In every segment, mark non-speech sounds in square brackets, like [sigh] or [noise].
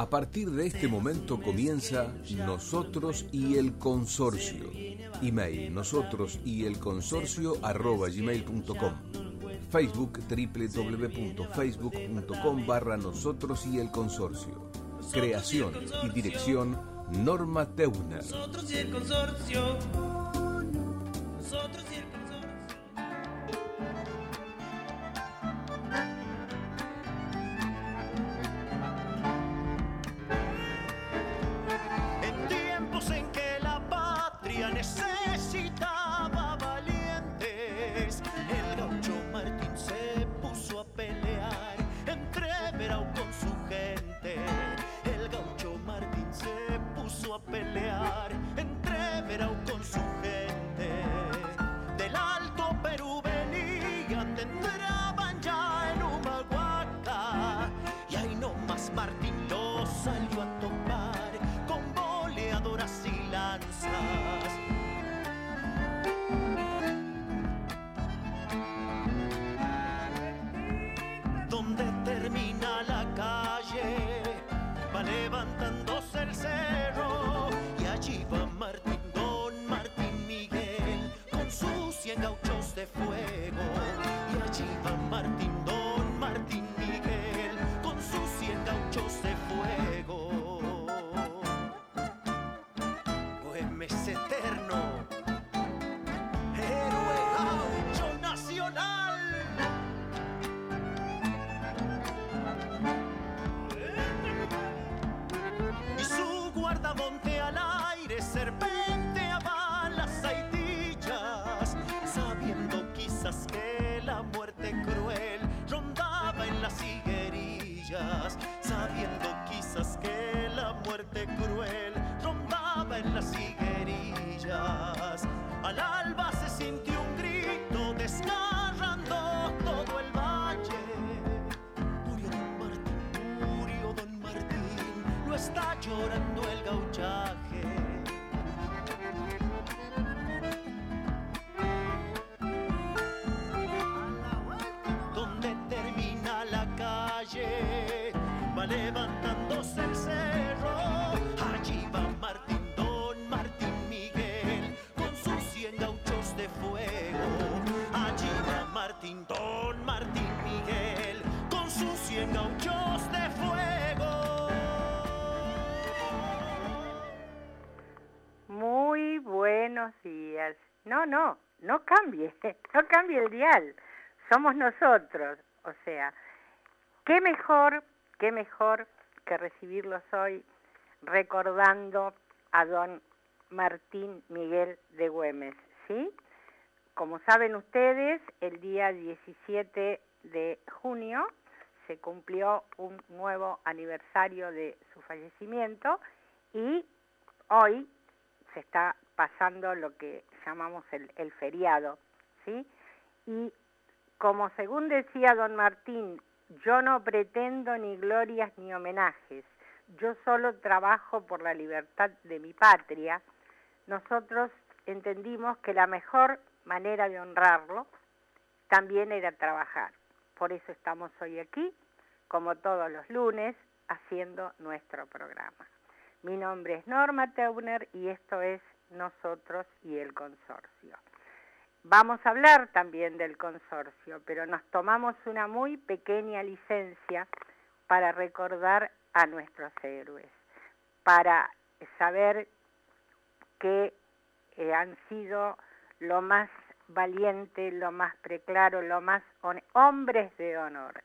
A partir de este momento comienza Nosotros y el Consorcio. Email nosotros y el consorcio arroba gmail.com. Facebook www.facebook.com barra nosotros y el consorcio. Creación y dirección Norma Teuner. Nosotros y el consorcio. No, no, no cambie, [laughs] no cambie el dial. Somos nosotros. O sea, qué mejor, qué mejor que recibirlos hoy recordando a don Martín Miguel de Güemes, ¿sí? Como saben ustedes, el día 17 de junio se cumplió un nuevo aniversario de su fallecimiento y hoy se está pasando lo que llamamos el, feriado, ¿sí? Y como según decía don Martín, yo no pretendo ni glorias ni homenajes, yo solo trabajo por la libertad de mi patria, nosotros entendimos que la mejor manera de honrarlo también era trabajar. Por eso estamos hoy aquí, como todos los lunes, haciendo nuestro programa. Mi nombre es Norma Teuner y esto es nosotros y el consorcio. Vamos a hablar también del consorcio, pero nos tomamos una muy pequeña licencia para recordar a nuestros héroes, para saber que eh, han sido lo más valiente, lo más preclaro, lo más hombres de honor.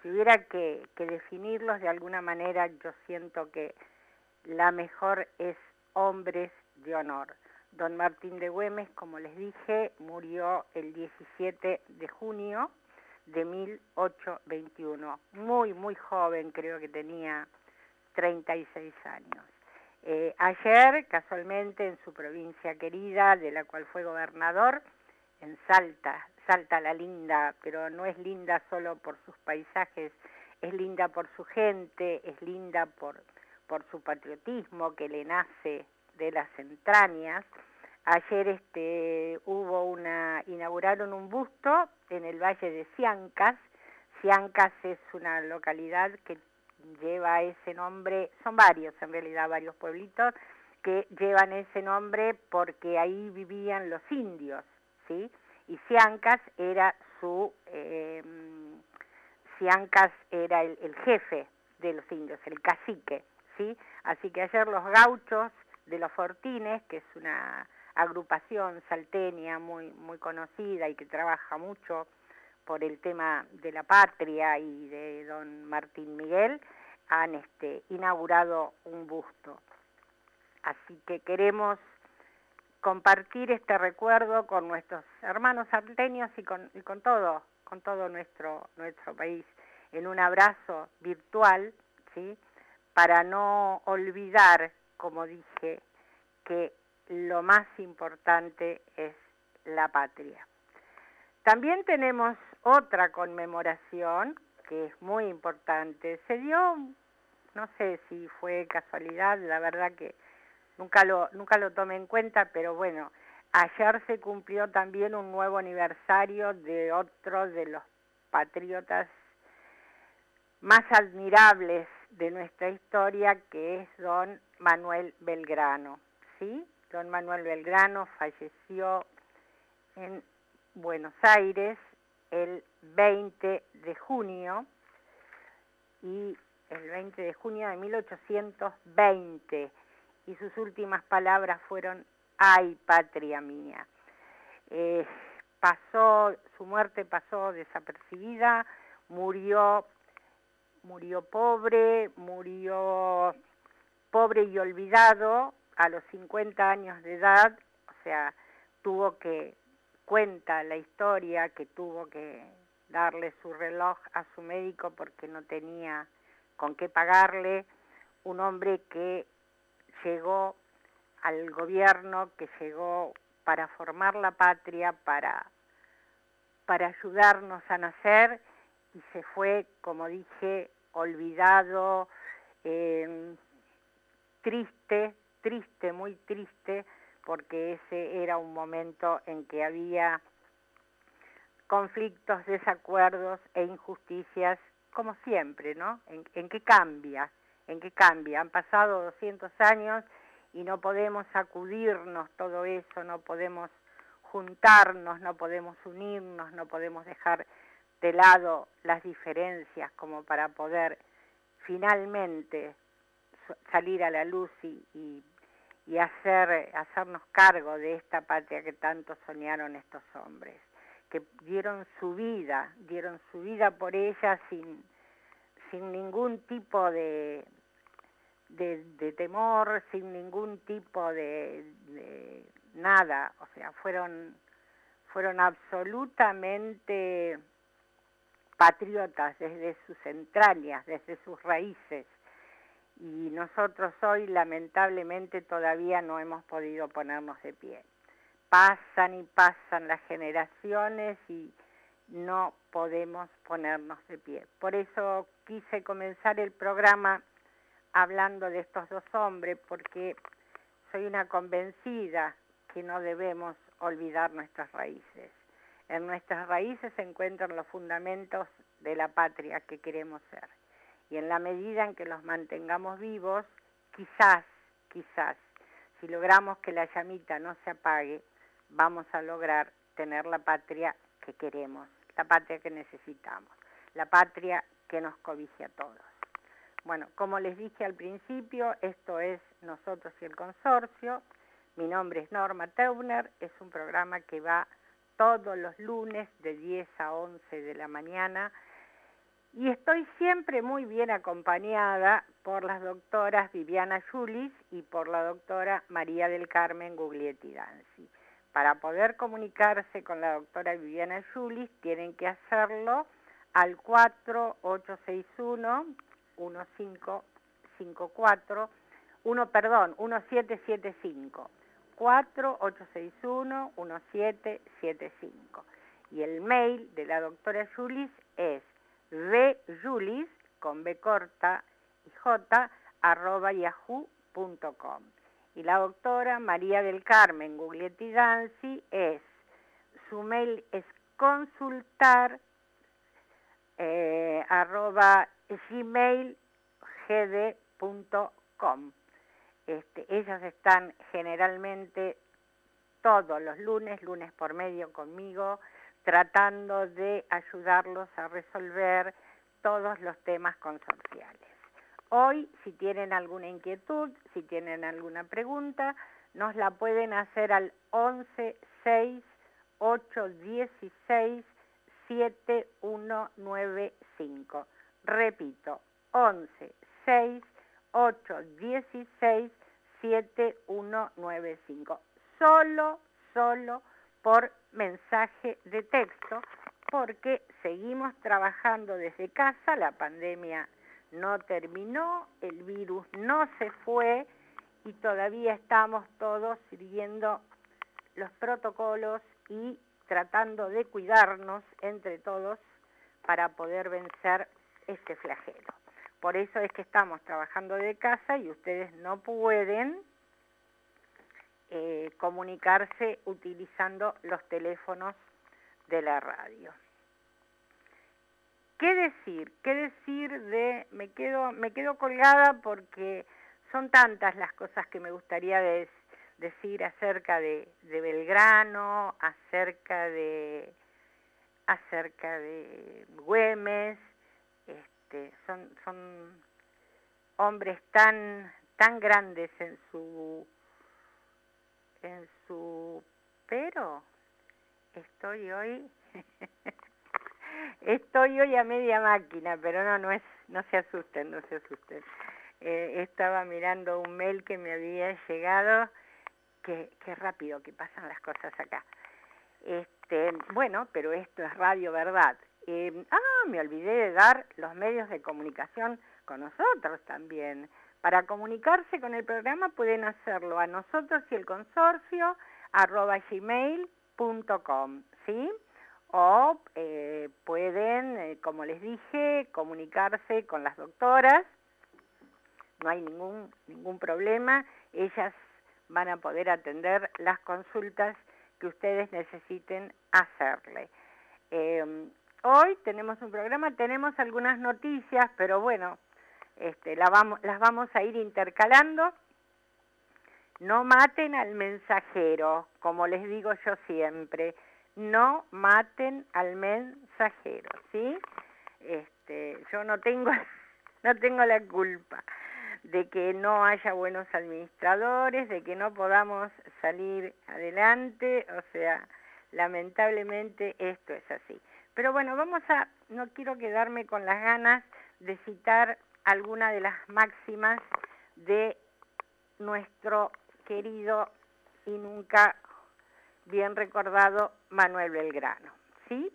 Si hubiera que definirlos de alguna manera, yo siento que la mejor es hombres de honor. Don Martín de Güemes, como les dije, murió el 17 de junio de 1821. Muy, muy joven, creo que tenía 36 años. Eh, ayer, casualmente, en su provincia querida, de la cual fue gobernador, en Salta, Salta la linda, pero no es linda solo por sus paisajes, es linda por su gente, es linda por, por su patriotismo que le nace de las entrañas. Ayer este, hubo una, inauguraron un busto en el valle de Ciancas. Ciancas es una localidad que lleva ese nombre, son varios en realidad, varios pueblitos que llevan ese nombre porque ahí vivían los indios, ¿sí? Y Siancas era su, eh, Siancas era el, el, jefe de los indios, el cacique, ¿sí? Así que ayer los gauchos de los Fortines, que es una agrupación salteña muy, muy conocida y que trabaja mucho por el tema de la patria y de don Martín Miguel, han este, inaugurado un busto. Así que queremos compartir este recuerdo con nuestros hermanos salteños y con, y con todo, con todo nuestro, nuestro país, en un abrazo virtual, ¿sí? para no olvidar, como dije, que lo más importante es la patria. También tenemos otra conmemoración que es muy importante. Se dio, no sé si fue casualidad, la verdad que nunca lo, nunca lo tomé en cuenta, pero bueno, ayer se cumplió también un nuevo aniversario de otro de los patriotas más admirables de nuestra historia, que es don Manuel Belgrano. ¿sí? Don Manuel Belgrano falleció en Buenos Aires el 20 de junio y el 20 de junio de 1820 y sus últimas palabras fueron ay patria mía eh, pasó su muerte pasó desapercibida murió murió pobre murió pobre y olvidado a los 50 años de edad o sea tuvo que cuenta la historia que tuvo que darle su reloj a su médico porque no tenía con qué pagarle, un hombre que llegó al gobierno, que llegó para formar la patria, para, para ayudarnos a nacer y se fue, como dije, olvidado, eh, triste, triste, muy triste, porque ese era un momento en que había conflictos, desacuerdos e injusticias, como siempre, ¿no? ¿En, qué cambia? ¿En qué cambia? Han pasado 200 años y no podemos sacudirnos todo eso, no podemos juntarnos, no podemos unirnos, no podemos dejar de lado las diferencias como para poder finalmente salir a la luz y y hacer, hacernos cargo de esta patria que tanto soñaron estos hombres, que dieron su vida, dieron su vida por ella sin, sin ningún tipo de, de, temor, sin ningún tipo de, de, nada, o sea, fueron, fueron absolutamente patriotas desde sus entrañas, desde sus raíces y nosotros hoy lamentablemente todavía no hemos podido ponernos de pie. Pasan y pasan las generaciones y no podemos ponernos de pie. Por eso quise comenzar el programa hablando de estos dos hombres, porque soy una convencida que no debemos olvidar nuestras raíces. En nuestras raíces se encuentran los fundamentos de la patria que queremos ser y en la medida en que los mantengamos vivos, quizás, quizás, si logramos que la llamita no se apague, vamos a lograr tener la patria que queremos, la patria que necesitamos, la patria que nos cobije a todos. Bueno, como les dije al principio, esto es Nosotros y el Consorcio. Mi nombre es Norma Teuner, es un programa que va todos los lunes de 10 a 11 de la mañana y estoy siempre muy bien acompañada por las doctoras Viviana Julis y por la doctora María del Carmen Guglietti Danzi. Para poder comunicarse con la doctora Viviana Julis tienen que hacerlo al 4861 1554 1 perdón, 1775 4861 1775 y el mail de la doctora Julis es de Julis, con B corta y J, arroba yahoo.com. Y la doctora María del Carmen Guglietti Danzi es, su mail es consultar eh, arroba gmail gd.com. Este, ellas están generalmente todos los lunes, lunes por medio conmigo, tratando de ayudarlos a resolver todos los temas consorciales. Hoy, si tienen alguna inquietud, si tienen alguna pregunta, nos la pueden hacer al 11 6 8 16 7195. Repito, 11 6 8 16 7195. Solo, solo por mensaje de texto, porque seguimos trabajando desde casa, la pandemia no terminó, el virus no se fue y todavía estamos todos siguiendo los protocolos y tratando de cuidarnos entre todos para poder vencer este flagelo. Por eso es que estamos trabajando de casa y ustedes no pueden eh, comunicarse utilizando los teléfonos de la radio. ¿Qué decir? ¿Qué decir de me quedo me quedo colgada porque son tantas las cosas que me gustaría decir acerca de, Belgrano, acerca de acerca de Güemes, este, son son hombres tan tan grandes en su en su pero estoy hoy [laughs] Estoy hoy a media máquina, pero no, no es, no se asusten, no se asusten. Eh, estaba mirando un mail que me había llegado, que, qué rápido que pasan las cosas acá. Este, bueno, pero esto es Radio Verdad. Eh, ah, me olvidé de dar los medios de comunicación con nosotros también. Para comunicarse con el programa pueden hacerlo a nosotros y el consorcio arroba gmail.com, ¿sí? o eh, pueden, eh, como les dije, comunicarse con las doctoras, no hay ningún, ningún problema, ellas van a poder atender las consultas que ustedes necesiten hacerle. Em, hoy tenemos un programa, tenemos algunas noticias, pero bueno, este, vamos, las vamos a ir intercalando. No maten al mensajero, como les digo yo siempre no maten al mensajero, ¿sí? Este, yo no tengo, [laughs] no tengo la culpa de que no haya buenos administradores, de que no podamos salir adelante, o sea, lamentablemente esto es así. Pero bueno, vamos a, no quiero quedarme con las ganas de citar alguna de las máximas de nuestro querido y nunca bien recordado Manuel Belgrano. ¿sí?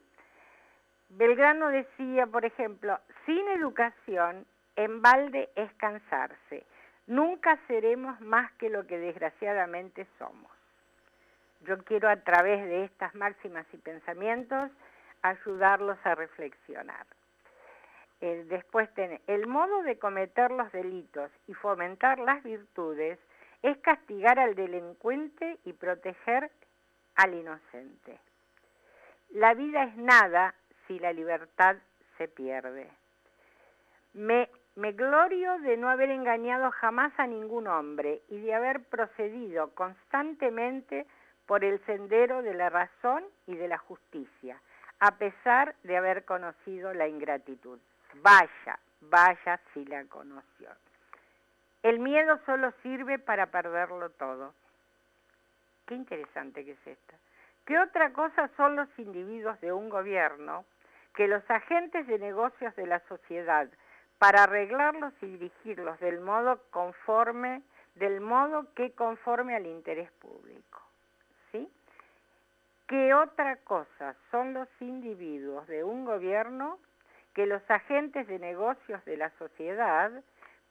Belgrano decía, por ejemplo, sin educación, en balde es cansarse. Nunca seremos más que lo que desgraciadamente somos. Yo quiero a través de estas máximas y pensamientos ayudarlos a reflexionar. Eh, después tiene, el modo de cometer los delitos y fomentar las virtudes es castigar al delincuente y proteger al inocente. La vida es nada si la libertad se pierde. Me, me glorio de no haber engañado jamás a ningún hombre y de haber procedido constantemente por el sendero de la razón y de la justicia, a pesar de haber conocido la ingratitud. Vaya, vaya si la conoció. El miedo solo sirve para perderlo todo. Qué interesante que es esta. ¿Qué otra cosa son los individuos de un gobierno que los agentes de negocios de la sociedad para arreglarlos y dirigirlos del modo conforme, del modo que conforme al interés público? ¿Sí? ¿Qué otra cosa son los individuos de un gobierno que los agentes de negocios de la sociedad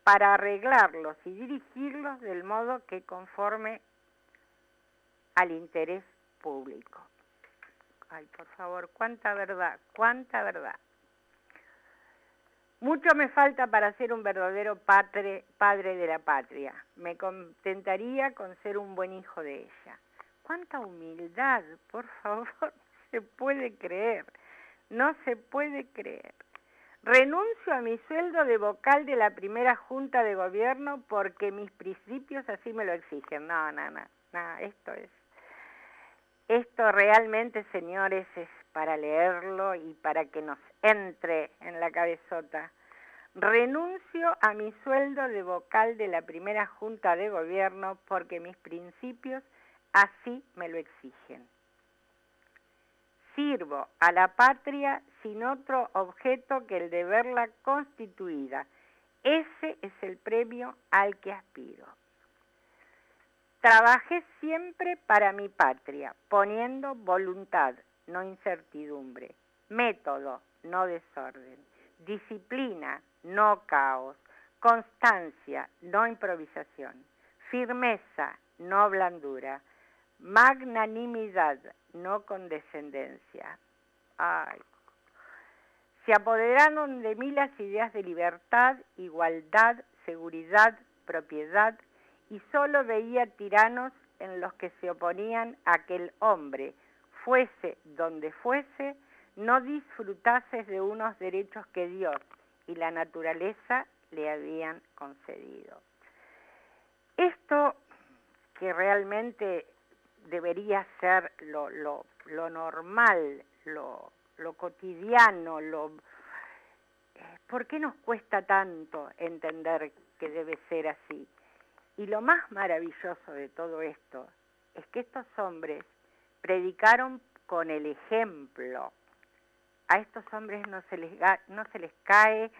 para arreglarlos y dirigirlos del modo que conforme al interés público. Ay, por favor, cuánta verdad, cuánta verdad. Mucho me falta para ser un verdadero padre, padre de la patria. Me contentaría con ser un buen hijo de ella. Cuánta humildad, por favor, [laughs] se puede creer. No se puede creer. Renuncio a mi sueldo de vocal de la primera junta de gobierno porque mis principios así me lo exigen. No, no, no, no, esto es, esto realmente, señores, es para leerlo y para que nos entre en la cabezota. Renuncio a mi sueldo de vocal de la primera junta de gobierno porque mis principios así me lo exigen. Sirvo a la patria sin otro objeto que el de verla constituida. Ese es el premio al que aspiro. Trabajé siempre para mi patria, poniendo voluntad, no incertidumbre, método, no desorden, disciplina, no caos, constancia, no improvisación, firmeza, no blandura, magnanimidad, no condescendencia. Ay. Se apoderaron de mí las ideas de libertad, igualdad, seguridad, propiedad, y solo veía tiranos en los que se oponían a que el hombre, fuese donde fuese, no disfrutase de unos derechos que Dios y la naturaleza le habían concedido. Esto que realmente debería ser lo, lo, normal, lo, lo cotidiano, lo, eh, ¿por qué nos cuesta tanto entender que debe ser así? Y lo más maravilloso de todo esto es que estos hombres predicaron con el ejemplo. A estos hombres no se les, no se les cae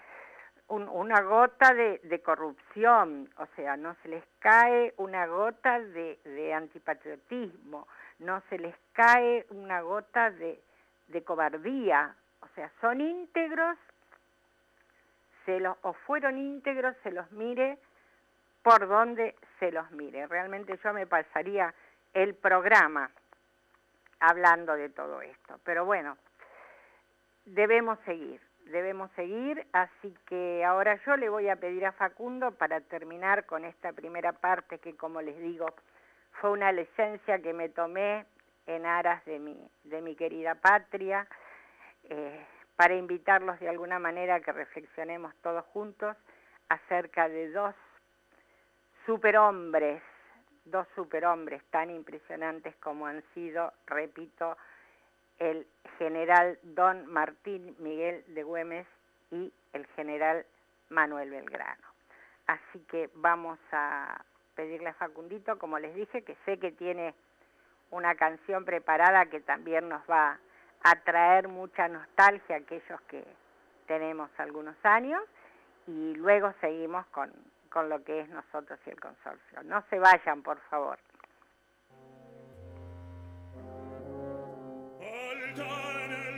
una gota de, corrupción, o sea, no se les cae una gota de, antipatriotismo, no se les cae una gota de, cobardía, o sea, son íntegros, se los, o fueron íntegros, se los mire por donde se los mire. Realmente yo me pasaría el programa hablando de todo esto, pero bueno, debemos seguir debemos seguir, así que ahora yo le voy a pedir a Facundo para terminar con esta primera parte que como les digo fue una licencia que me tomé en aras de mi, de mi querida patria, eh, para invitarlos de alguna manera a que reflexionemos todos juntos acerca de dos superhombres, dos superhombres tan impresionantes como han sido, repito, el general don Martín Miguel de Güemes y el general Manuel Belgrano. Así que vamos a pedirle a Facundito, como les dije, que sé que tiene una canción preparada que también nos va a traer mucha nostalgia a aquellos que tenemos algunos años y luego seguimos con, con lo que es nosotros y el consorcio. No se vayan, por favor.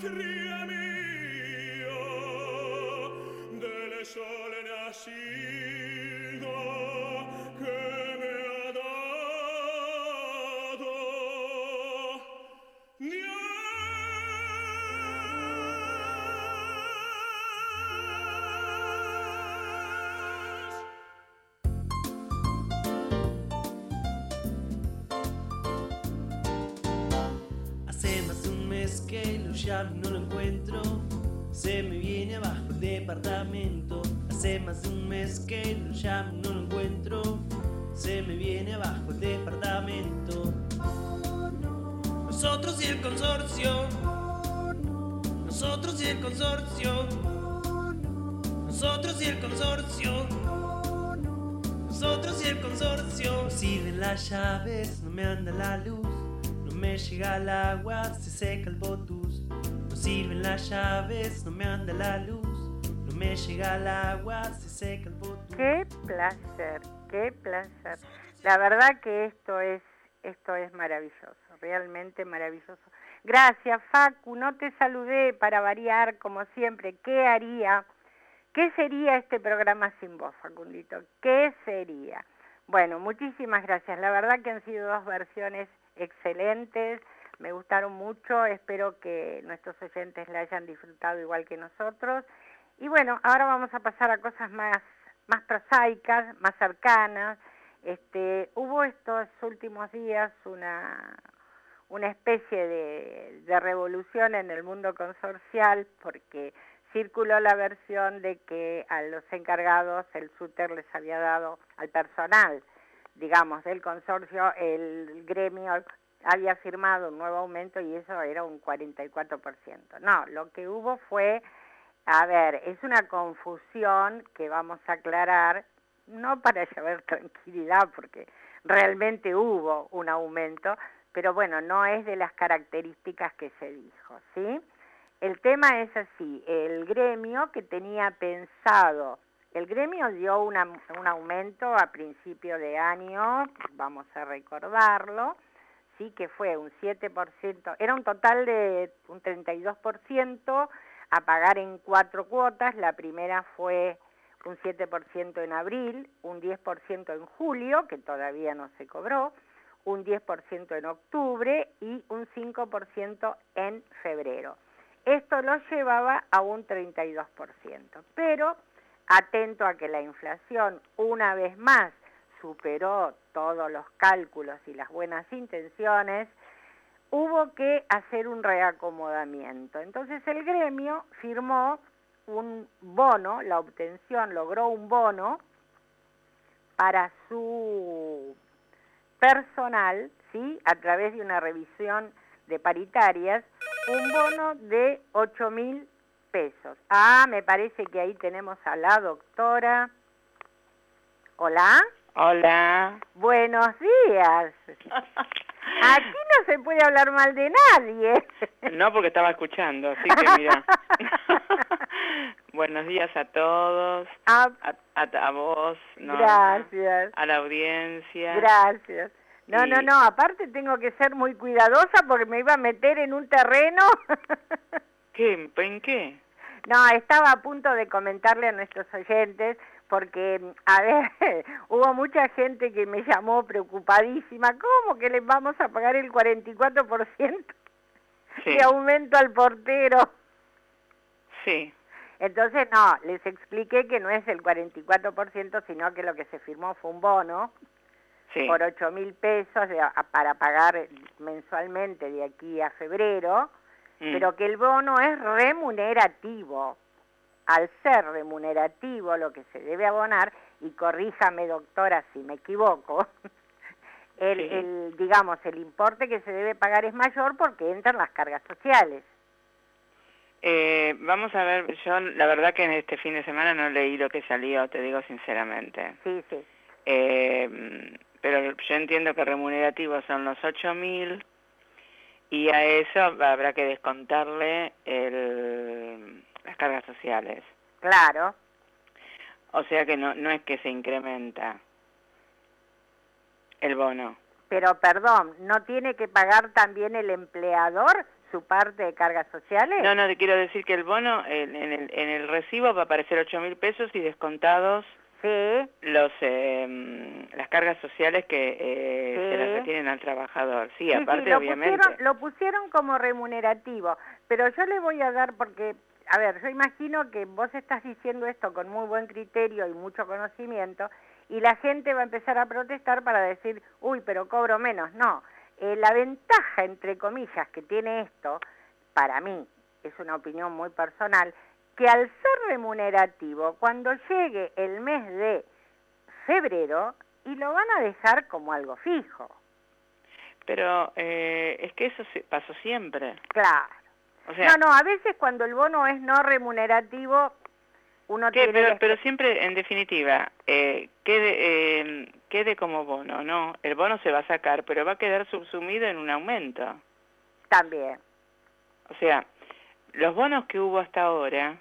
Patria mia que lo llamo y no lo encuentro. Se me viene abajo el departamento. Hace más de un mes que lo llamo y no lo encuentro. Se me viene abajo el departamento. Nosotros y el consorcio. Nosotros y el consorcio. Nosotros y el consorcio. Nosotros y el consorcio. Sirven las llaves, no me anda la luz. No me llega el agua, se seca el botus. Sirven las llaves, no me anda la luz. No me llega el agua, se seca el botus. Qué placer, qué placer. La verdad que esto es, esto es maravilloso, realmente maravilloso. Gracias, Facu. No te saludé para variar, como siempre. ¿Qué haría? ¿Qué sería este programa sin vos, Facundito? ¿Qué sería? Bueno, muchísimas gracias. La verdad que han sido dos versiones excelentes, me gustaron mucho, espero que nuestros oyentes la hayan disfrutado igual que nosotros. Y bueno, ahora vamos a pasar a cosas más, más prosaicas, más cercanas. Este, hubo estos últimos días una, una especie de, revolución en el mundo consorcial porque circuló la versión de que a los encargados el SUTER les había dado al personal, digamos, del consorcio, el gremio había firmado un nuevo aumento y eso era un 44%. No, lo que hubo fue, a ver, es una confusión que vamos a aclarar, no para [laughs] llevar tranquilidad, porque realmente hubo un aumento, pero bueno, no es de las características que se dijo, ¿sí? El tema es así, el gremio que tenía pensado, el gremio dio una, un aumento a principio de año, vamos a recordarlo, sí que fue un 7%, era un total de un 32% a pagar en cuatro cuotas, la primera fue un 7% en abril, un 10% en julio, que todavía no se cobró, un 10% en octubre y un 5% en febrero. Esto lo llevaba a un 32%, pero atento a que la inflación una vez más superó todos los cálculos y las buenas intenciones, hubo que hacer un reacomodamiento. Entonces el gremio firmó un bono, la obtención logró un bono para su personal, ¿sí? A través de una revisión de paritarias, un bono de 8 mil pesos. Ah, me parece que ahí tenemos a la doctora. Hola. Hola. Buenos días. [laughs] Aquí no se puede hablar mal de nadie. No, porque estaba escuchando, así que [laughs] mira. [laughs] Buenos días a todos, Ah, a, a, a vos, Norma, gracias, a la audiencia. gracias. No, no, no, aparte tengo que ser muy cuidadosa porque me iba a meter en un terreno. ¿Qué? ¿En qué? No, estaba a punto de comentarle a nuestros oyentes porque, a ver, [laughs] hubo mucha gente que me llamó preocupadísima. ¿Cómo que les vamos a pagar el 44% Sí, de aumento al portero? sí, Entonces, no, les expliqué que no es el 44%, sino que lo que se firmó fue un bono sí. por 8 mil pesos de- a- para pagar mensualmente de aquí a febrero, Mm, pero que el bono es remunerativo. Al ser remunerativo, lo que se debe abonar, y corríjame doctora si me equivoco, [laughs] el, Sí. el, digamos, el importe que se debe pagar es mayor porque entran las cargas sociales. Eh, vamos a ver, yo la verdad que en este fin de semana no leí lo que salió, te digo sinceramente. Sí, sí. Eh, pero yo entiendo que remunerativos son los 8.000 y a eso habrá que descontarle el, las cargas sociales. Claro, O sea que no, no es que se incrementa. el bono. Pero perdón, ¿no tiene que pagar también el empleador su parte de cargas sociales? No, no, te quiero decir que el bono en, en el, en el recibo va a aparecer 8 mil pesos y descontados Sí, los eh, las cargas sociales que eh, se las retienen al trabajador. Sí, sí, aparte lo obviamente. Pusieron, lo pusieron como remunerativo, pero yo le voy a dar porque, a ver, yo imagino que vos estás diciendo esto con muy buen criterio y mucho conocimiento y la gente va a empezar a protestar para decir, uy, pero cobro menos. No, Eh, la ventaja, entre comillas, que tiene esto, para mí, es una opinión muy personal, que al ser remunerativo, cuando llegue el mes de febrero, y lo van a dejar como algo fijo. Pero eh, es que eso pasó siempre. Claro. O sea, no, no, a veces cuando el bono es no remunerativo, uno ¿qué? tiene... pero, pero siempre, en definitiva, eh, quede, eh, quede como bono, ¿no? El bono se va a sacar, pero va a quedar subsumido en un aumento. También. O sea, los bonos que hubo hasta ahora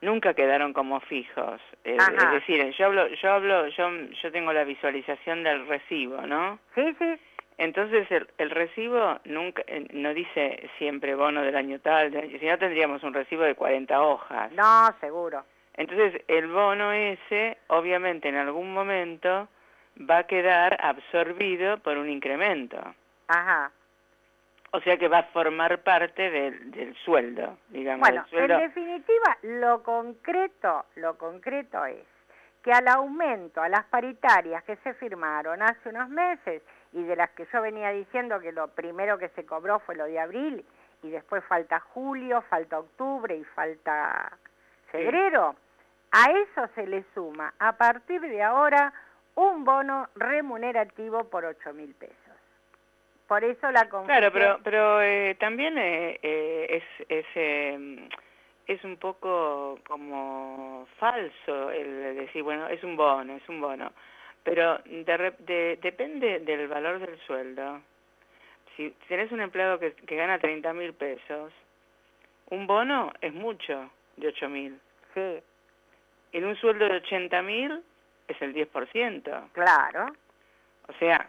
nunca quedaron como fijos. Eh, es decir, yo hablo, yo hablo, yo, yo tengo la visualización del recibo, ¿no? Sí, sí. Entonces el, el recibo nunca eh, no dice siempre bono del año tal, del año- si no tendríamos un recibo de 40 hojas. No, seguro. Entonces el bono ese, obviamente en algún momento va a quedar absorbido por un incremento. Ajá. O sea que va a formar parte del, del sueldo, digamos. Bueno, sueldo. en definitiva, lo concreto, lo concreto es que al aumento a las paritarias que se firmaron hace unos meses y de las que yo venía diciendo que lo primero que se cobró fue lo de abril y después falta julio, falta octubre y falta febrero, a eso se le suma a partir de ahora un bono remunerativo por 8 mil pesos. Por eso la confusión... Claro, pero, pero eh, también eh, eh, es, es, eh, es un poco como falso el decir, bueno, es un bono, es un bono. Pero de de- depende del valor del sueldo. Si tenés un empleado que, que gana 30 mil pesos, un bono es mucho de 8 mil. Sí, En un sueldo de 80 mil es el 10%. claro. O sea,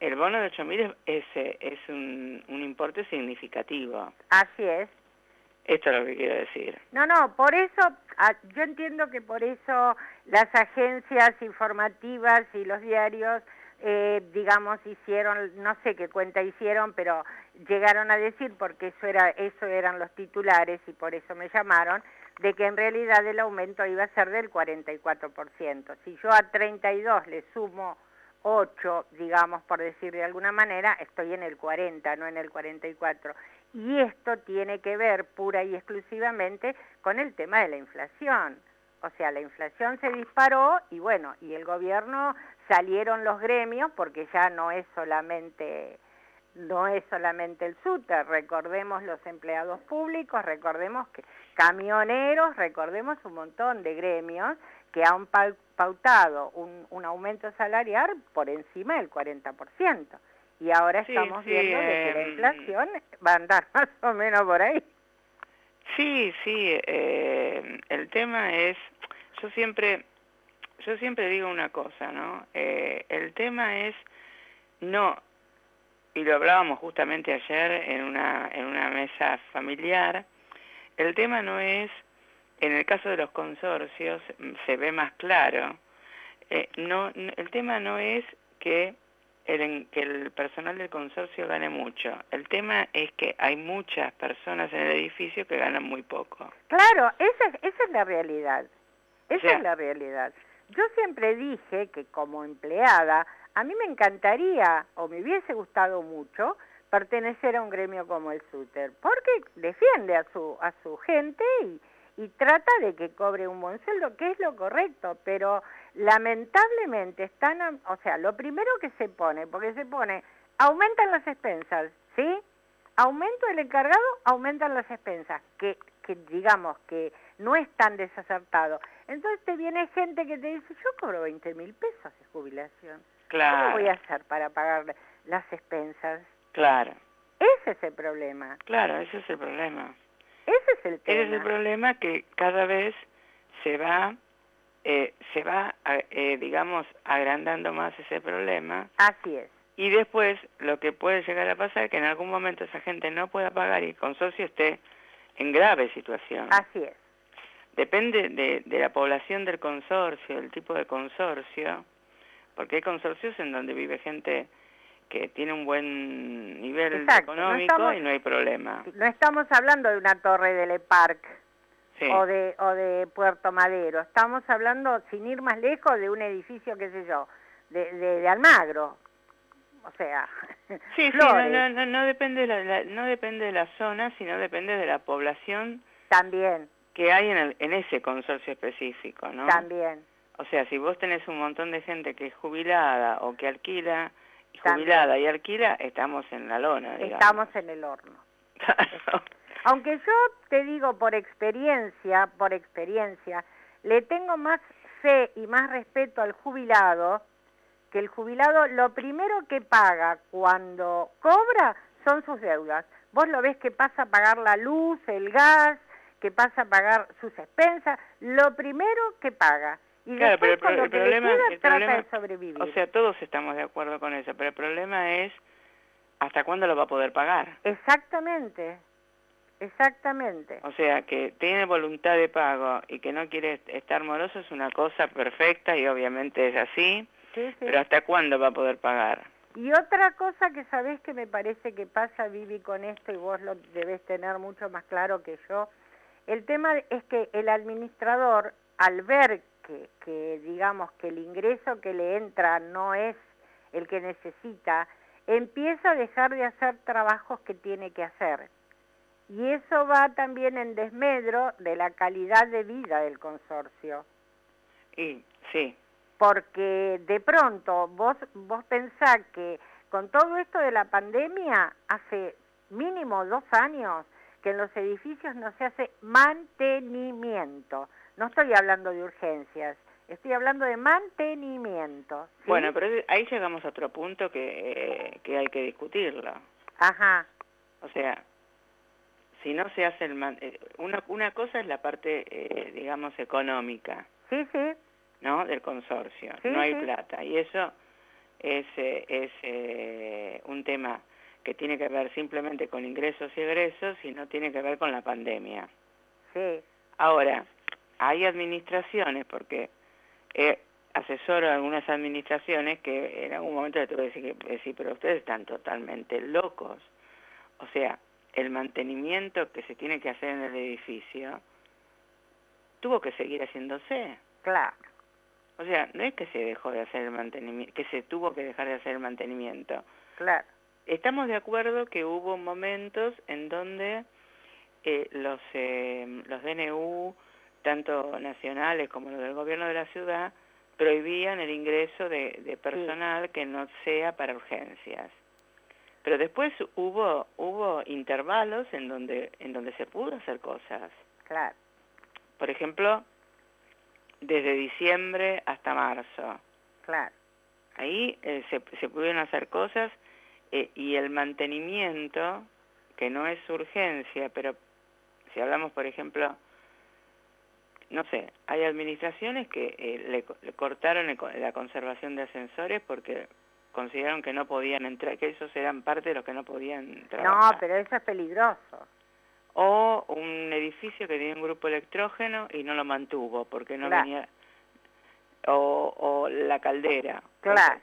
el bono de 8 mil es, es, eh, es un, un importe significativo. Así es. Esto es lo que quiero decir. No, no, por eso, yo entiendo que por eso las agencias informativas y los diarios, eh, digamos, hicieron, no sé qué cuenta hicieron, pero llegaron a decir, porque eso, era, eso eran los titulares y por eso me llamaron, de que en realidad el aumento iba a ser del 44%. Si yo a 32 le sumo 8, digamos, por decir de alguna manera, estoy en el 40, no en el 44. Y esto tiene que ver pura y exclusivamente con el tema de la inflación. O sea, la inflación se disparó y bueno, y el gobierno salieron los gremios porque ya no es solamente no es solamente el SUTER, recordemos los empleados públicos, recordemos que camioneros, recordemos un montón de gremios que han pau- pautado un, un aumento salarial por encima del 40%. Y ahora Sí, estamos sí, viendo de que la em, inflación va a andar [laughs] más o menos por ahí. Sí, sí, eh, el tema es, yo siempre, yo siempre digo una cosa, ¿no? Eh, el tema es no, y lo hablábamos justamente ayer en una, en una mesa familiar, el tema no es, en el caso de los consorcios, mm, se ve más claro, eh, no, el tema no es que el, que el personal del consorcio gane mucho. El tema es que hay muchas personas en el edificio que ganan muy poco. Claro, esa es, esa es la realidad. Esa sea- es la realidad. Yo siempre dije que como empleada, a mí me encantaría o me hubiese gustado mucho pertenecer a un gremio como el SUTER, porque defiende a su, a su gente y, y trata de que cobre un buen sueldo, que es lo correcto, pero lamentablemente están, o sea, lo primero que se pone, porque se pone, aumentan las expensas, ¿sí? Aumento del encargado, aumentan las expensas, que, que digamos que no es tan desacertado. Entonces te viene gente que te dice, yo cobro 20 mil pesos de jubilación. ¿Cómo Claro, voy a hacer para pagar las expensas? claro, Ese es el problema. claro, ese es el problema. Ese es el tema. Ese es el problema que cada vez se va eh, se va, a- eh, digamos, agrandando más ese problema Así es. y después lo que puede llegar a pasar es que en algún momento esa gente no pueda pagar y el consorcio esté en grave situación. Así es. Depende de, de la población del consorcio, del tipo de consorcio, porque hay consorcios en donde vive gente que tiene un buen nivel Exacto, no económico estamos- y no hay problema. No estamos hablando de una torre de Le Parc Sí. o, de, o de Puerto Madero. Estamos hablando, sin ir más lejos, de un edificio, qué sé yo, de, de, de Almagro. O sea, [laughs] Sí, sí, no, no, no, no depende de la, no depende de la zona, sino depende de la población también, que hay en, el- en ese consorcio específico, ¿no? también. O sea, si vos tenés un montón de gente que es jubilada o que alquila, También. jubilada y alquila, estamos en la lona, digamos. Estamos en el horno. [laughs] Aunque yo te digo por experiencia, por experiencia, le tengo más fe y más respeto al jubilado, que el jubilado lo primero que paga cuando cobra son sus deudas. Vos lo ves que pasa a pagar la luz, el gas, que pasa a pagar sus expensas, lo primero que paga. Y Claro, pero después el, lo el que problema, le queda el trata problema- de sobrevivir. o sea, todos estamos de acuerdo con eso, pero el problema es hasta cuándo lo va a poder pagar. Exactamente, exactamente. O sea, que tiene voluntad de pago y que no quiere est- estar moroso es una cosa perfecta y obviamente es así, Sí, sí. pero hasta cuándo va a poder pagar. Y otra cosa que sabés que me parece que pasa, Vivi, con esto, y vos lo debes tener mucho más claro que yo, el tema es que el administrador, al ver que, que digamos, que el ingreso que le entra no es el que necesita, empieza a dejar de hacer trabajos que tiene que hacer. Y eso va también en desmedro de la calidad de vida del consorcio Y sí, porque de pronto vos vos pensás que con todo esto de la pandemia hace mínimo dos años que en los edificios no se hace mantenimiento. No estoy hablando de urgencias, estoy hablando de mantenimiento. ¿sí? bueno, pero ahí llegamos a otro punto que, eh, que hay que discutirlo. Ajá, O sea, si no se hace el... man- eh, una, una cosa es la parte, eh, digamos, económica, sí, sí, ¿no? Del consorcio. Sí, no hay plata. Y eso es, eh, es eh, un tema que tiene que ver simplemente con ingresos y egresos y no tiene que ver con la pandemia. sí, Ahora, hay administraciones, porque eh, asesoro a algunas administraciones que en algún momento le tuve que decir, que, decir, pero ustedes están totalmente locos. O sea, el mantenimiento que se tiene que hacer en el edificio tuvo que seguir haciéndose. claro, O sea, no es que se dejó de hacer el mantenimiento, que se tuvo que dejar de hacer el mantenimiento. claro, Estamos de acuerdo que hubo momentos en donde eh, los, eh, los DNU, tanto nacionales como los del gobierno de la ciudad, prohibían el ingreso de, de personal que no sea para urgencias. Pero después hubo hubo intervalos en donde en donde se pudo hacer cosas. claro, Por ejemplo, desde diciembre hasta marzo. claro, Ahí eh, se, se pudieron hacer cosas eh, y el mantenimiento, que no es urgencia, pero si hablamos, por ejemplo, no sé, hay administraciones que eh, le, le cortaron la conservación de ascensores porque consideraron que no podían entrar, que esos eran parte de los que no podían no, trabajar. pero eso es peligroso, O un edificio que tenía un grupo electrógeno y no lo mantuvo porque no Claro. venía... O, o la caldera. Claro.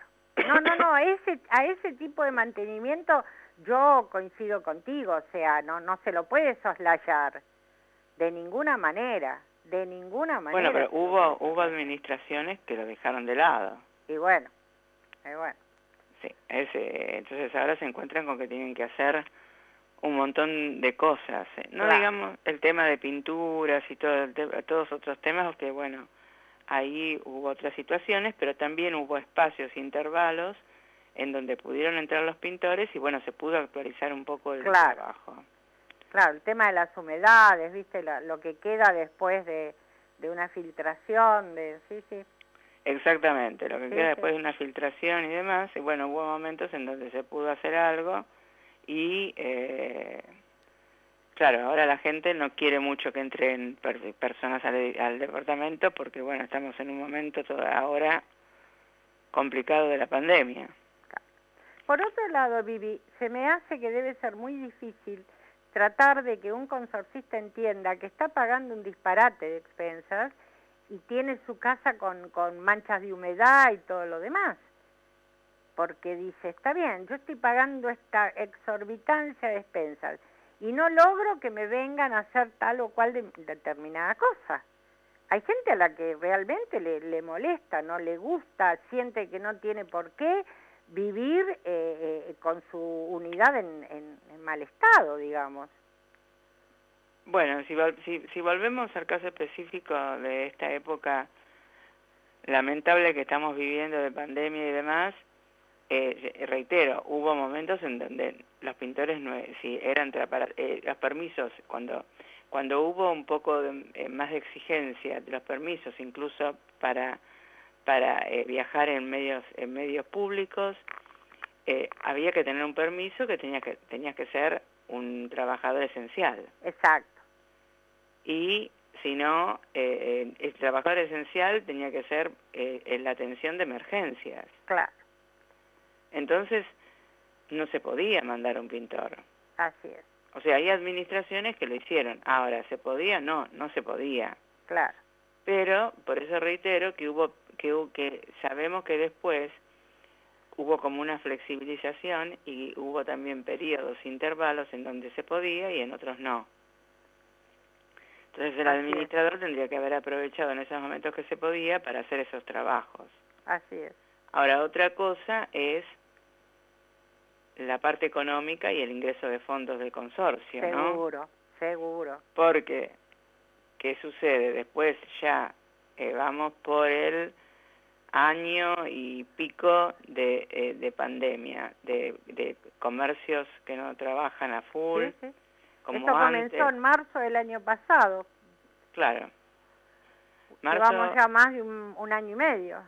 No, no, no, a [laughs] ese, a ese tipo de mantenimiento yo coincido contigo, o sea, no, no se lo puede soslayar de ninguna manera, de ninguna manera. Bueno, pero hubo hubo administraciones que lo dejaron de lado. Y bueno, y bueno, Sí, ese, entonces ahora se encuentran con que tienen que hacer un montón de cosas. No Claro. digamos el tema de pinturas y todo todos otros temas que bueno, ahí hubo otras situaciones, pero también hubo espacios, intervalos en donde pudieron entrar los pintores y bueno, se pudo actualizar un poco el Claro. trabajo. claro, el tema de las humedades, viste, La- lo que queda después de, de una filtración, de, sí, sí, Exactamente, lo que Sí, queda sí. después de una filtración y demás, y bueno, hubo momentos en donde se pudo hacer algo y eh, Claro, ahora la gente no quiere mucho que entren per- personas al, al departamento porque, bueno, estamos en un momento todo ahora complicado de la pandemia. Por otro lado, Vivi, se me hace que debe ser muy difícil tratar de que un consorcista entienda que está pagando un disparate de expensas y tiene su casa con, con manchas de humedad y todo lo demás. Porque dice, está bien, yo estoy pagando esta exorbitancia de expensas y no logro que me vengan a hacer tal o cual de- determinada cosa. Hay gente a la que realmente le, le molesta, no le gusta, siente que no tiene por qué vivir eh, eh, con su unidad en- en mal estado, digamos. Bueno, si, si, si volvemos al caso específico de esta época lamentable que estamos viviendo de pandemia y demás, eh, reitero, hubo momentos en donde los pintores no, si eran eh, los permisos cuando cuando hubo un poco de, eh, más de exigencia de los permisos incluso para para eh, viajar en medios en medios públicos eh, había que tener un permiso que tenía que tenía que ser un trabajador esencial Exacto, y si no, eh, el trabajador esencial tenía que ser eh, en la atención de emergencias. claro, Entonces, no se podía mandar un pintor. así es, O sea, hay administraciones que lo hicieron. Ahora, ¿se podía? No, no se podía. claro, Pero, por eso reitero que hubo, que, que sabemos que después hubo como una flexibilización y hubo también periodos, intervalos en donde se podía y en otros no. Entonces el Así es. administrador tendría que haber aprovechado en esos momentos que se podía para hacer esos trabajos. así es, Ahora, otra cosa es la parte económica y el ingreso de fondos del consorcio, ¿no? seguro, seguro, Porque, ¿qué sucede? Después ya eh, vamos por el año y pico de, eh, de pandemia, de, de comercios que no trabajan a full, Sí, sí. como Esto antes. comenzó en marzo del año pasado, Claro. Marzo llevamos ya más de un, un año y medio,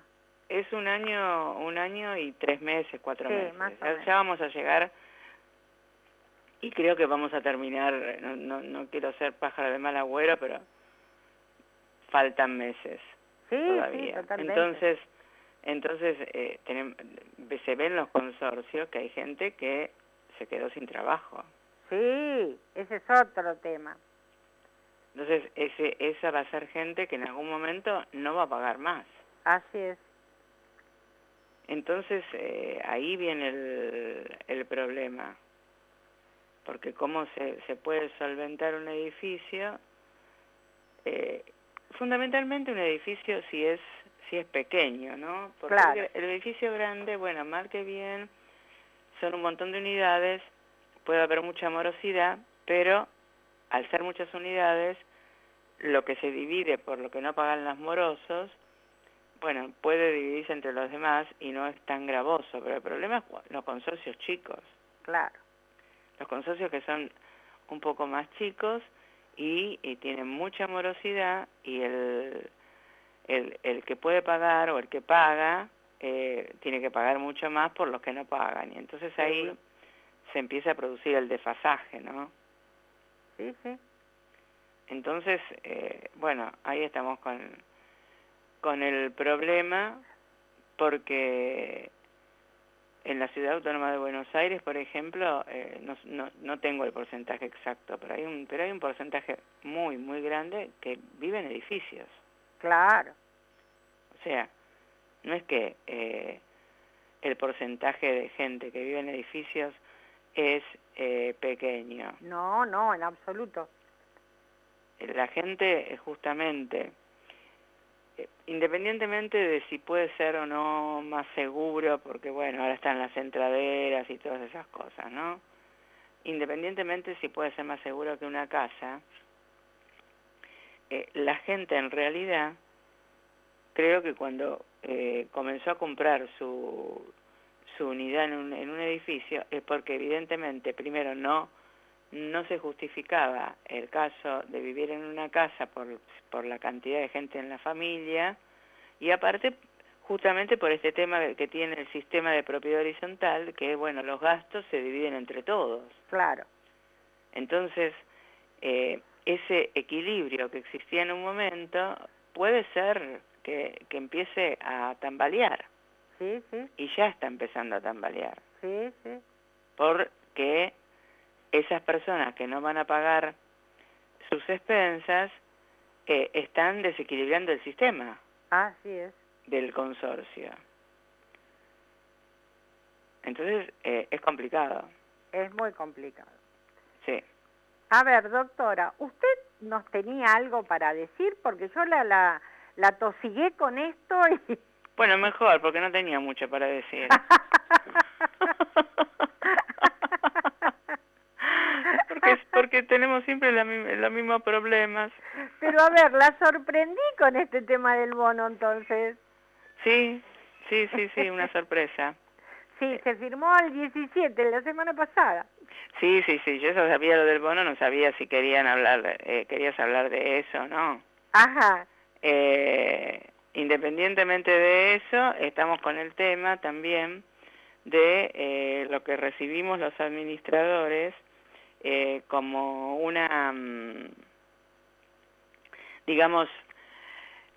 es un año, un año y tres meses, cuatro Sí, meses. más o Ya- menos. ya vamos a llegar y creo que vamos a terminar, no, no, no quiero ser pájaro de mal agüero, pero faltan meses. sí, sí, todavía. totalmente, Entonces, entonces eh, tenem- se ven los consorcios que hay gente que se quedó sin trabajo. sí, ese es otro tema, Entonces, ese, esa va a ser gente que en algún momento no va a pagar más. así es, Entonces, eh, ahí viene el, el problema. Porque cómo se, se puede solventar un edificio, eh, fundamentalmente un edificio si es si es pequeño, ¿no? Porque Claro. el edificio grande, bueno, mal que bien, son un montón de unidades, puede haber mucha morosidad, pero al ser muchas unidades, lo que se divide por lo que no pagan los morosos, bueno, puede dividirse entre los demás y no es tan gravoso, pero el problema es los consorcios chicos, claro, los consorcios que son un poco más chicos y, y tienen mucha morosidad y el, el, el que puede pagar o el que paga eh, tiene que pagar mucho más por los que no pagan y entonces ahí se empieza a producir el desfasaje, ¿no? sí, sí, Entonces, eh, bueno, ahí estamos con, con el problema porque en la ciudad autónoma de Buenos Aires, por ejemplo, eh, no, no, no tengo el porcentaje exacto, pero hay un pero hay un porcentaje muy muy grande que vive en edificios. Claro, O sea, no es que eh, el porcentaje de gente que vive en edificios es eh, pequeño. no, no, en absoluto, la gente justamente, eh, independientemente de si puede ser o no más seguro, porque bueno, ahora están las entraderas y todas esas cosas, ¿no? Independientemente si puede ser más seguro que una casa, eh, la gente en realidad, creo que cuando eh, comenzó a comprar su, su unidad en un, en un edificio, es porque evidentemente, primero, no no se justificaba el caso de vivir en una casa por, por la cantidad de gente en la familia y aparte justamente por este tema que tiene el sistema de propiedad horizontal, que bueno, los gastos se dividen entre todos. claro, Entonces, eh, ese equilibrio que existía en un momento puede ser que, que empiece a tambalear Sí, sí, y ya está empezando a tambalear sí, sí. porque esas personas que no van a pagar sus expensas eh, están desequilibrando el sistema Así es. del consorcio. Entonces eh, es complicado, Es muy complicado. sí. A ver, doctora, ¿usted nos tenía algo para decir? Porque yo la, la, la tosigué con esto y... [laughs] Bueno, mejor, porque no tenía mucho para decir. [laughs] porque, porque tenemos siempre los mismos problemas. Pero a ver, la sorprendí con este tema del bono entonces. Sí, sí, sí, sí, una sorpresa. Sí, se firmó el 17, la semana pasada. Sí, sí, sí, yo eso sabía lo del bono, no sabía si querían hablar, eh, querías hablar de eso no. Ajá, Eh, independientemente de eso, estamos con el tema también de eh, lo que recibimos los administradores eh, como una, mm, digamos,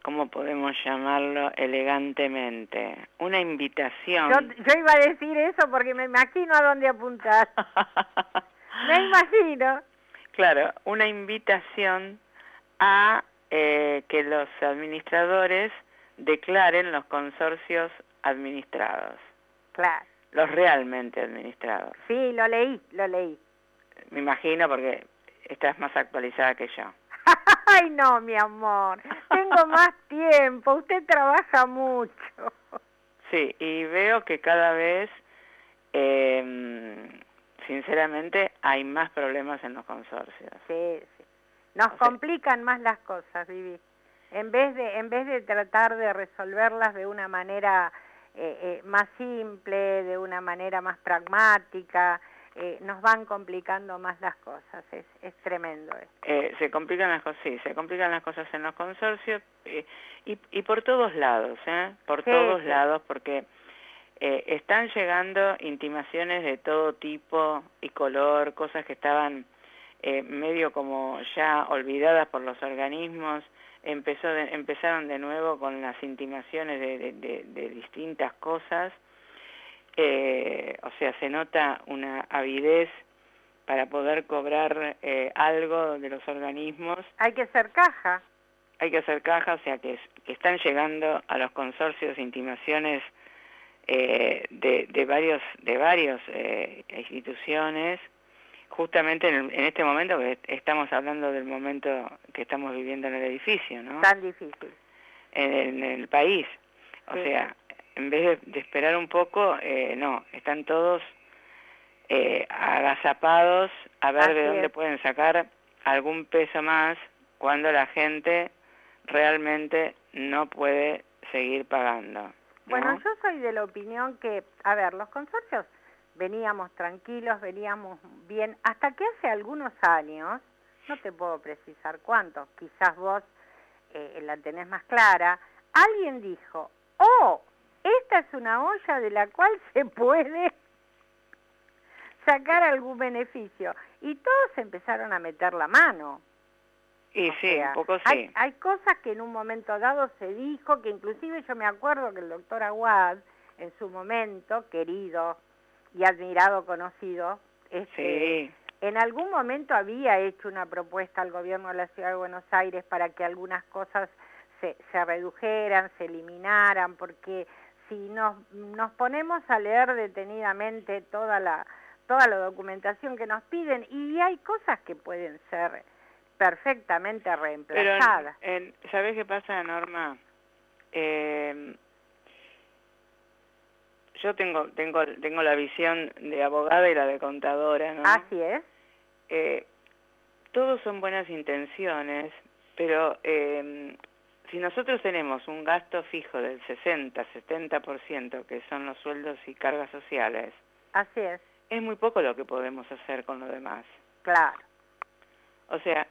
¿cómo podemos llamarlo elegantemente? Una invitación. yo, yo iba a decir eso porque me imagino a dónde apuntar. [laughs] Me imagino. Claro, una invitación a eh, que los administradores declaren los consorcios administrados, Claro. los realmente administrados. Sí, lo leí, lo leí. Me imagino porque estás más actualizada que yo. [laughs] Ay, no, mi amor. Tengo más [laughs] tiempo. Usted trabaja mucho. Sí, y veo que cada vez, eh, sinceramente, hay más problemas en los consorcios. Sí, sí. Nos O sea- complican más las cosas, Vivi. En vez de en vez de tratar de resolverlas de una manera eh, eh, más simple, de una manera más pragmática, eh, nos van complicando más las cosas. Es, es tremendo esto. Eh, se complican las cosas, sí, se complican las cosas en los consorcios eh, y, y por todos lados, ¿eh? Por Sí, todos sí. lados, porque eh, están llegando intimaciones de todo tipo y color, cosas que estaban eh, medio como ya olvidadas por los organismos, empezó de- empezaron de nuevo con las intimaciones de- de distintas cosas, eh, o sea, se nota una avidez para poder cobrar eh, algo de los organismos, Hay que ser caja. hay que hacer caja, o sea que, es- que están llegando a los consorcios intimaciones eh, de, de varios de varios eh, instituciones, justamente en, el- en este momento que estamos hablando del momento que estamos viviendo en el edificio, ¿no? Tan difícil. En, en el país, o Sí. sea, en vez de, de esperar un poco, eh, no, están todos eh, agazapados a ver Así de dónde es. pueden sacar algún peso más cuando la gente realmente no puede seguir pagando. ¿no? Bueno, yo soy de la opinión que, a ver, los consorcios veníamos tranquilos, veníamos bien, hasta que hace algunos años, no te puedo precisar cuántos, quizás vos eh, la tenés más clara, alguien dijo, oh, esta es una olla de la cual [laughs] se puede sacar algún beneficio. Y todos empezaron a meter la mano. Y O sí, sea, un poco sí. Hay, hay cosas que en un momento dado se dijo, que inclusive yo me acuerdo que el doctor Aguad, en su momento, querido y admirado, conocido, este, Sí, en algún momento había hecho una propuesta al gobierno de la Ciudad de Buenos Aires para que algunas cosas se, se redujeran, se eliminaran, porque si nos, nos ponemos a leer detenidamente toda la, toda la documentación que nos piden, y hay cosas que pueden ser perfectamente pero reemplazadas. en- ¿sabés qué pasa, Norma? Eh, yo tengo, tengo, tengo la visión de abogada y la de contadora, ¿no? Así es, eh, todos son buenas intenciones, pero eh, si nosotros tenemos un gasto fijo del 60-70%, que son los sueldos y cargas sociales, así es, es muy poco lo que podemos hacer con lo demás. claro. O sea,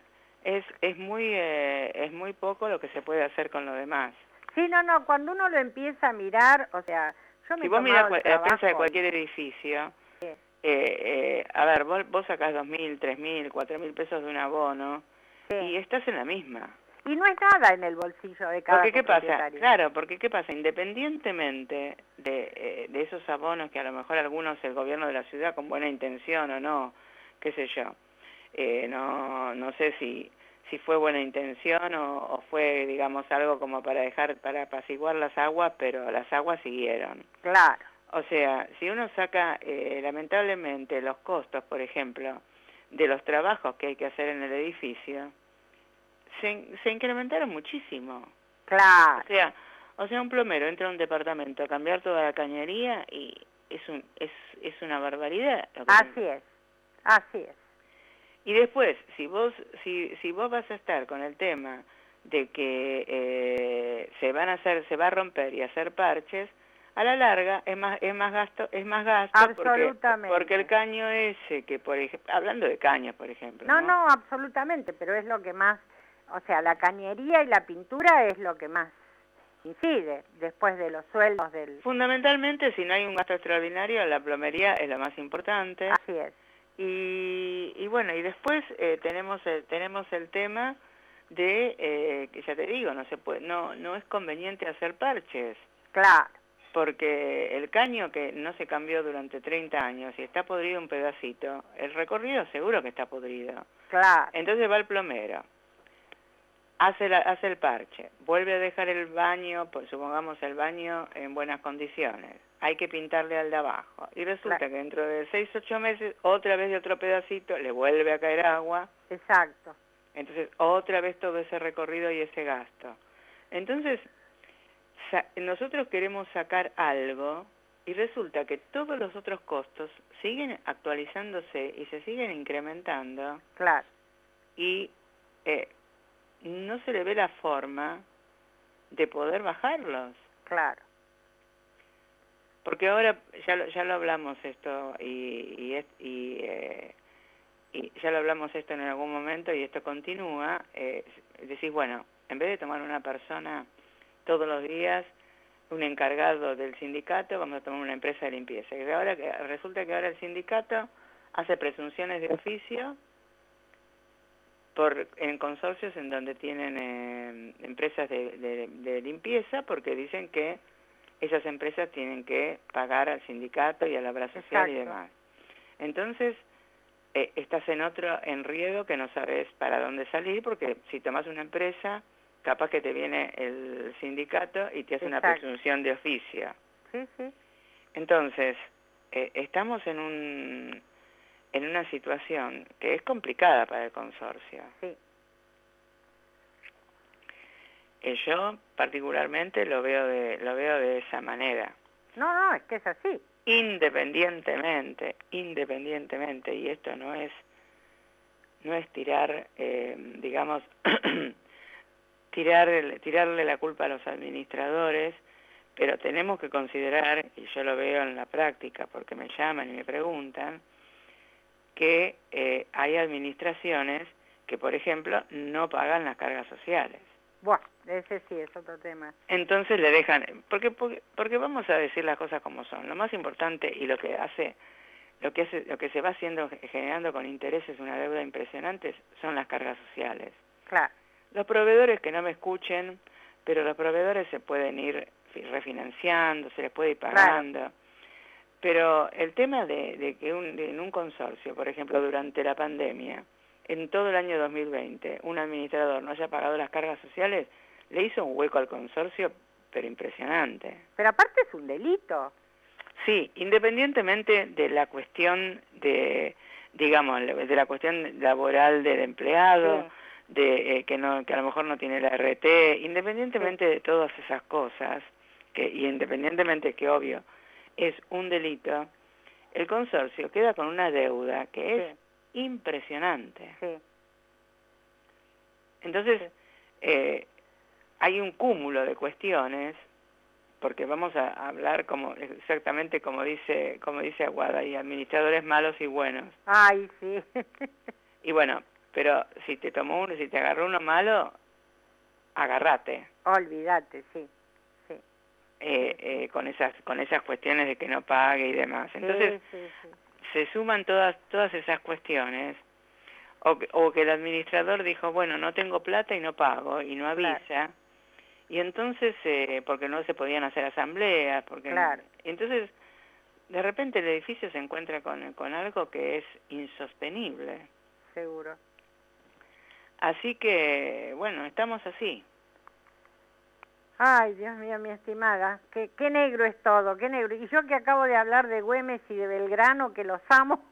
es, es, muy, eh, es muy poco lo que se puede hacer con lo demás. Sí, no, no, cuando uno lo empieza a mirar, o sea, yo me Si vos mirás la prensa de cualquier edificio, Sí. eh, eh, a ver, vos, vos sacás dos mil, tres mil, cuatro mil pesos de un abono Sí. y estás en la misma. Y no es nada en el bolsillo de cada Porque qué pasa, claro, porque qué pasa, independientemente de, eh, de esos abonos que a lo mejor algunos el gobierno de la ciudad con buena intención o no, qué sé yo, eh, no, no sé si si fue buena intención o, o fue digamos algo como para dejar para apaciguar las aguas, pero las aguas siguieron. Claro, O sea, si uno saca eh, lamentablemente los costos, por ejemplo, de los trabajos que hay que hacer en el edificio, se, se incrementaron muchísimo. claro. O sea, o sea, un plomero entra a un departamento a cambiar toda la cañería y es un es es una barbaridad. lo que Así es, así es. Y después, si vos si si vos vas a estar con el tema de que eh, se van a hacer se va a romper y hacer parches, a la larga es más es más gasto es más gasto porque Absolutamente. porque el caño ese que por ejemplo hablando de caños por ejemplo No, no, absolutamente, pero es lo que más, o sea, la cañería y la pintura es lo que más incide después de los sueldos del... fundamentalmente si no hay un gasto extraordinario la plomería es lo más importante. Así es, Y, y bueno, y después eh, tenemos el, tenemos el tema de eh, que ya te digo, no se puede, no no es conveniente hacer parches, claro, porque el caño que no se cambió durante 30 años y está podrido un pedacito, el recorrido seguro que está podrido. claro, Entonces va el plomero, hace, la, hace el parche, vuelve a dejar el baño, pues supongamos el baño en buenas condiciones, hay que pintarle al de abajo. Y resulta Claro. que dentro de 6, 8 meses, otra vez de otro pedacito, le vuelve a caer agua, exacto, entonces otra vez todo ese recorrido y ese gasto. Entonces, nosotros queremos sacar algo y resulta que todos los otros costos siguen actualizándose y se siguen incrementando claro, y eh, no se le ve la forma de poder bajarlos. claro, Porque ahora ya lo, ya lo hablamos esto y, y, eh, y ya lo hablamos esto en algún momento y esto continúa. Eh, decís, bueno, en vez de tomar una persona todos los días, un encargado del sindicato, vamos a tomar una empresa de limpieza. Y ahora que- resulta que ahora el sindicato hace presunciones de oficio por en consorcios en donde tienen eh, empresas de, de, de limpieza porque dicen que esas empresas tienen que pagar al sindicato y a la obra social y demás. Entonces, eh, estás en otro enriedo que no sabes para dónde salir porque si tomas una empresa, capaz que te viene el sindicato y te hace una presunción de oficio. sí, sí, Entonces, eh, estamos en un en una situación que es complicada para el consorcio. sí, Eh, yo particularmente lo veo de lo veo de esa manera. no, no, es que es así, Independientemente, independientemente y esto no es no es tirar eh, digamos [coughs] tirar tirarle la culpa a los administradores, pero tenemos que considerar y yo lo veo en la práctica porque me llaman y me preguntan que eh, hay administraciones que por ejemplo no pagan las cargas sociales. bueno, ese sí es otro tema, Entonces le dejan, porque, porque porque vamos a decir las cosas como son. Lo más importante y lo que hace, lo que hace, lo que se va haciendo generando con intereses una deuda impresionante son las cargas sociales. claro, Los proveedores que no me escuchen, pero los proveedores se pueden ir fi- refinanciando, se les puede ir Claro. Pero el tema de, de que un, de- en un consorcio, por ejemplo, durante la pandemia, en todo el año 2020, un administrador no haya pagado las cargas sociales, le hizo un hueco al consorcio, pero impresionante. pero aparte es un delito, Sí, independientemente de la cuestión de, digamos, de la cuestión laboral del empleado, Sí. de eh, que no que a lo mejor no tiene la RT, independientemente de todas esas cosas, que y independientemente que obvio es un delito, el consorcio queda con una deuda que es impresionante. sí, Entonces, Sí. eh, hay un cúmulo de cuestiones, porque vamos a hablar como exactamente como dice como dice Aguada, hay administradores malos y buenos. ay, sí, [laughs] Y bueno, pero si te tomó uno, si te agarró uno malo, agarrate. olvídate, sí, eh, eh, con esas con esas cuestiones de que no pague y demás. Entonces, sí, sí, sí. se suman todas, todas esas cuestiones, o, que- o que el administrador dijo, bueno, no tengo plata y no pago, y no avisa, y entonces, eh, porque no se podían hacer asambleas, porque Claro. entonces, de repente el edificio se encuentra con, con algo que es insostenible. seguro. Así que, bueno, estamos así. Ay, Dios mío, mi estimada, qué, qué negro es todo, qué negro. Y yo que acabo de hablar de Güemes y de Belgrano, que los amo,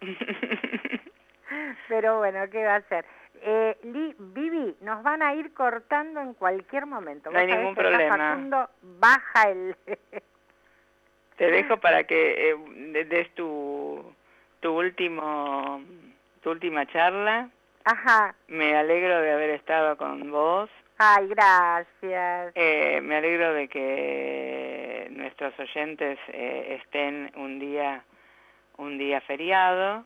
[laughs] pero bueno, ¿qué va a hacer? Eh, Li- Vivi, nos van a ir cortando en cualquier momento. No hay ningún problema. Facundo baja el... [laughs] Te dejo para que eh, de- des tu, tu último tu última charla. Ajá, Me alegro de haber estado con vos. Ay, gracias. Eh, me alegro de que nuestros oyentes eh, estén un día un día feriado.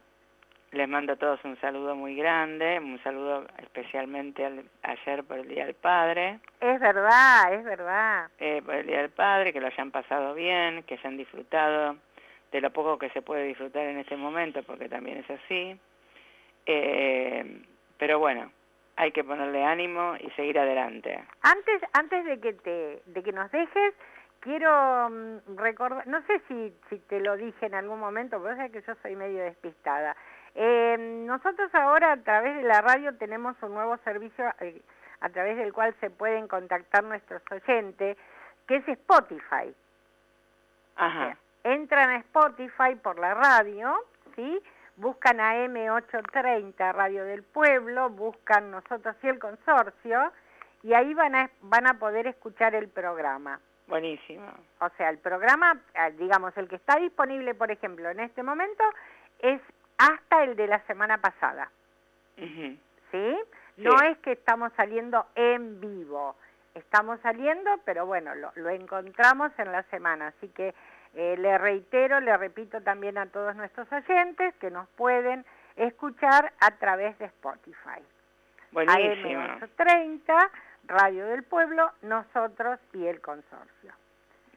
Les mando a todos un saludo muy grande, un saludo especialmente al- ayer por el Día del Padre. Es verdad, es verdad. eh, por el Día del Padre, que lo hayan pasado bien, que hayan disfrutado de lo poco que se puede disfrutar en este momento, porque también es así. Eh, pero bueno, hay que ponerle ánimo y seguir adelante. Antes, antes de que te, de que nos dejes, quiero mm, recordar, no sé si, si te lo dije en algún momento, pero es que yo soy medio despistada. Eh, nosotros ahora a través de la radio tenemos un nuevo servicio eh, a través del cual se pueden contactar nuestros oyentes, que es Spotify. Ajá, Entran a Spotify por la radio, ¿sí? Buscan a M830 Radio del Pueblo, buscan nosotros y el consorcio, y ahí van a, van a poder escuchar el programa. buenísimo. O sea, el programa, eh, digamos, el que está disponible, por ejemplo, en este momento, es hasta el de la semana pasada. ¿sí? No Sí. es que estamos saliendo en vivo, estamos saliendo, pero bueno, lo, lo encontramos en la semana, así que eh, le reitero, le repito también a todos nuestros oyentes que nos pueden escuchar a través de Spotify. Buenísimo. AM830, Radio del Pueblo, nosotros y el consorcio.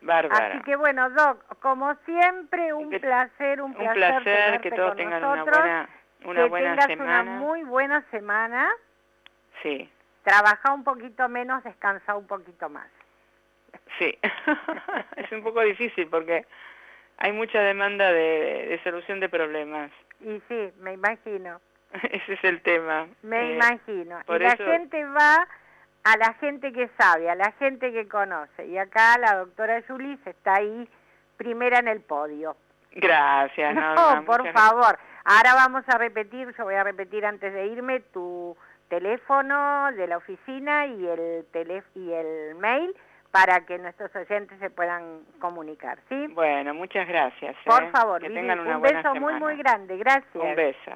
Bárbaro. Así que bueno, Doc, como siempre, un Que- placer, un Un placer, placer tenerte que todos con tengan una nosotros, buena, una que buena tengas semana. una muy buena semana, Sí, trabaja un poquito menos, descansa un poquito más. Sí. [laughs] es un poco difícil porque hay mucha demanda de, de solución de problemas. Y sí, me imagino, [laughs] Ese es el tema. me Eh, imagino. Y la eso- gente va a la gente que sabe, a la gente que conoce. Y acá la doctora Julis está ahí primera en el podio. Gracias, No, Norma, por favor. Ahora vamos a repetir, yo voy a repetir antes de irme tu teléfono de la oficina y el y el mail para que nuestros oyentes se puedan comunicar, ¿sí? Bueno, muchas gracias. Por ¿eh? favor, que Vivi, tengan una un buena beso muy muy grande, gracias. Un beso.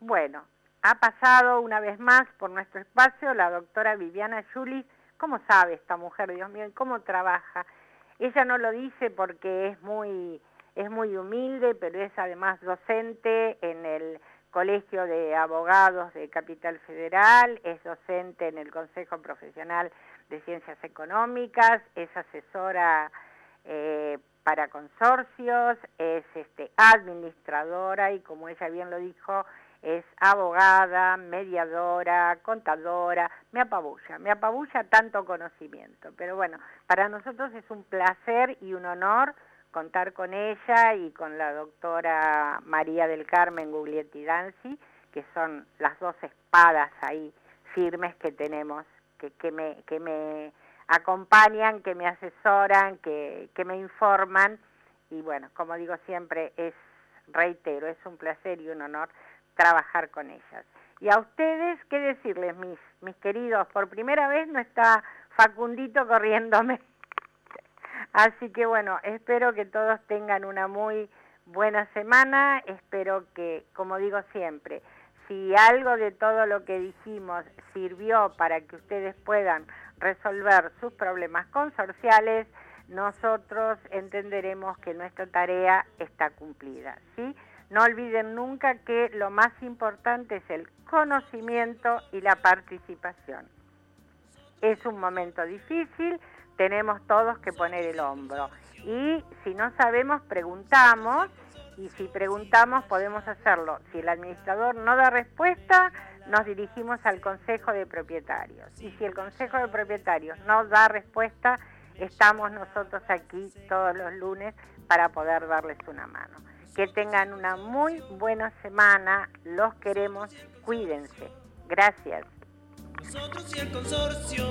Bueno, ha pasado una vez más por nuestro espacio la doctora Viviana Julis. ¿Cómo sabe esta mujer, Dios mío, y cómo trabaja? Ella no lo dice porque es muy, es muy humilde, pero es además docente en el Colegio de Abogados de Capital Federal, es docente en el Consejo Profesional de Ciencias Económicas, es asesora eh, para consorcios, es este, administradora y como ella bien lo dijo, es abogada, mediadora, contadora, me apabulla, me apabulla tanto conocimiento. Pero bueno, para nosotros es un placer y un honor contar con ella y con la doctora María del Carmen Guglietti Danzi, que son las dos espadas ahí firmes que tenemos, que, que, me, que me acompañan, que me asesoran, que, que me informan. Y bueno, como digo siempre, es, reitero, es un placer y un honor trabajar con ellas. Y a ustedes, ¿qué decirles, mis, mis queridos? Por primera vez no está Facundito corriéndome. [laughs] Así que bueno, espero que todos tengan una muy buena semana. Espero que, como digo siempre, si algo de todo lo que dijimos sirvió para que ustedes puedan resolver sus problemas consorciales, nosotros entenderemos que nuestra tarea está cumplida, ¿sí? No olviden nunca que lo más importante es el conocimiento y la participación. Es un momento difícil, tenemos todos que poner el hombro. Y si no sabemos, preguntamos y si preguntamos podemos hacerlo. Si el administrador no da respuesta, nos dirigimos al Consejo de Propietarios. Y si el Consejo de Propietarios no da respuesta, estamos nosotros aquí todos los lunes para poder darles una mano. Que tengan una muy buena semana, los queremos, cuídense. Gracias. Nosotros y el consorcio.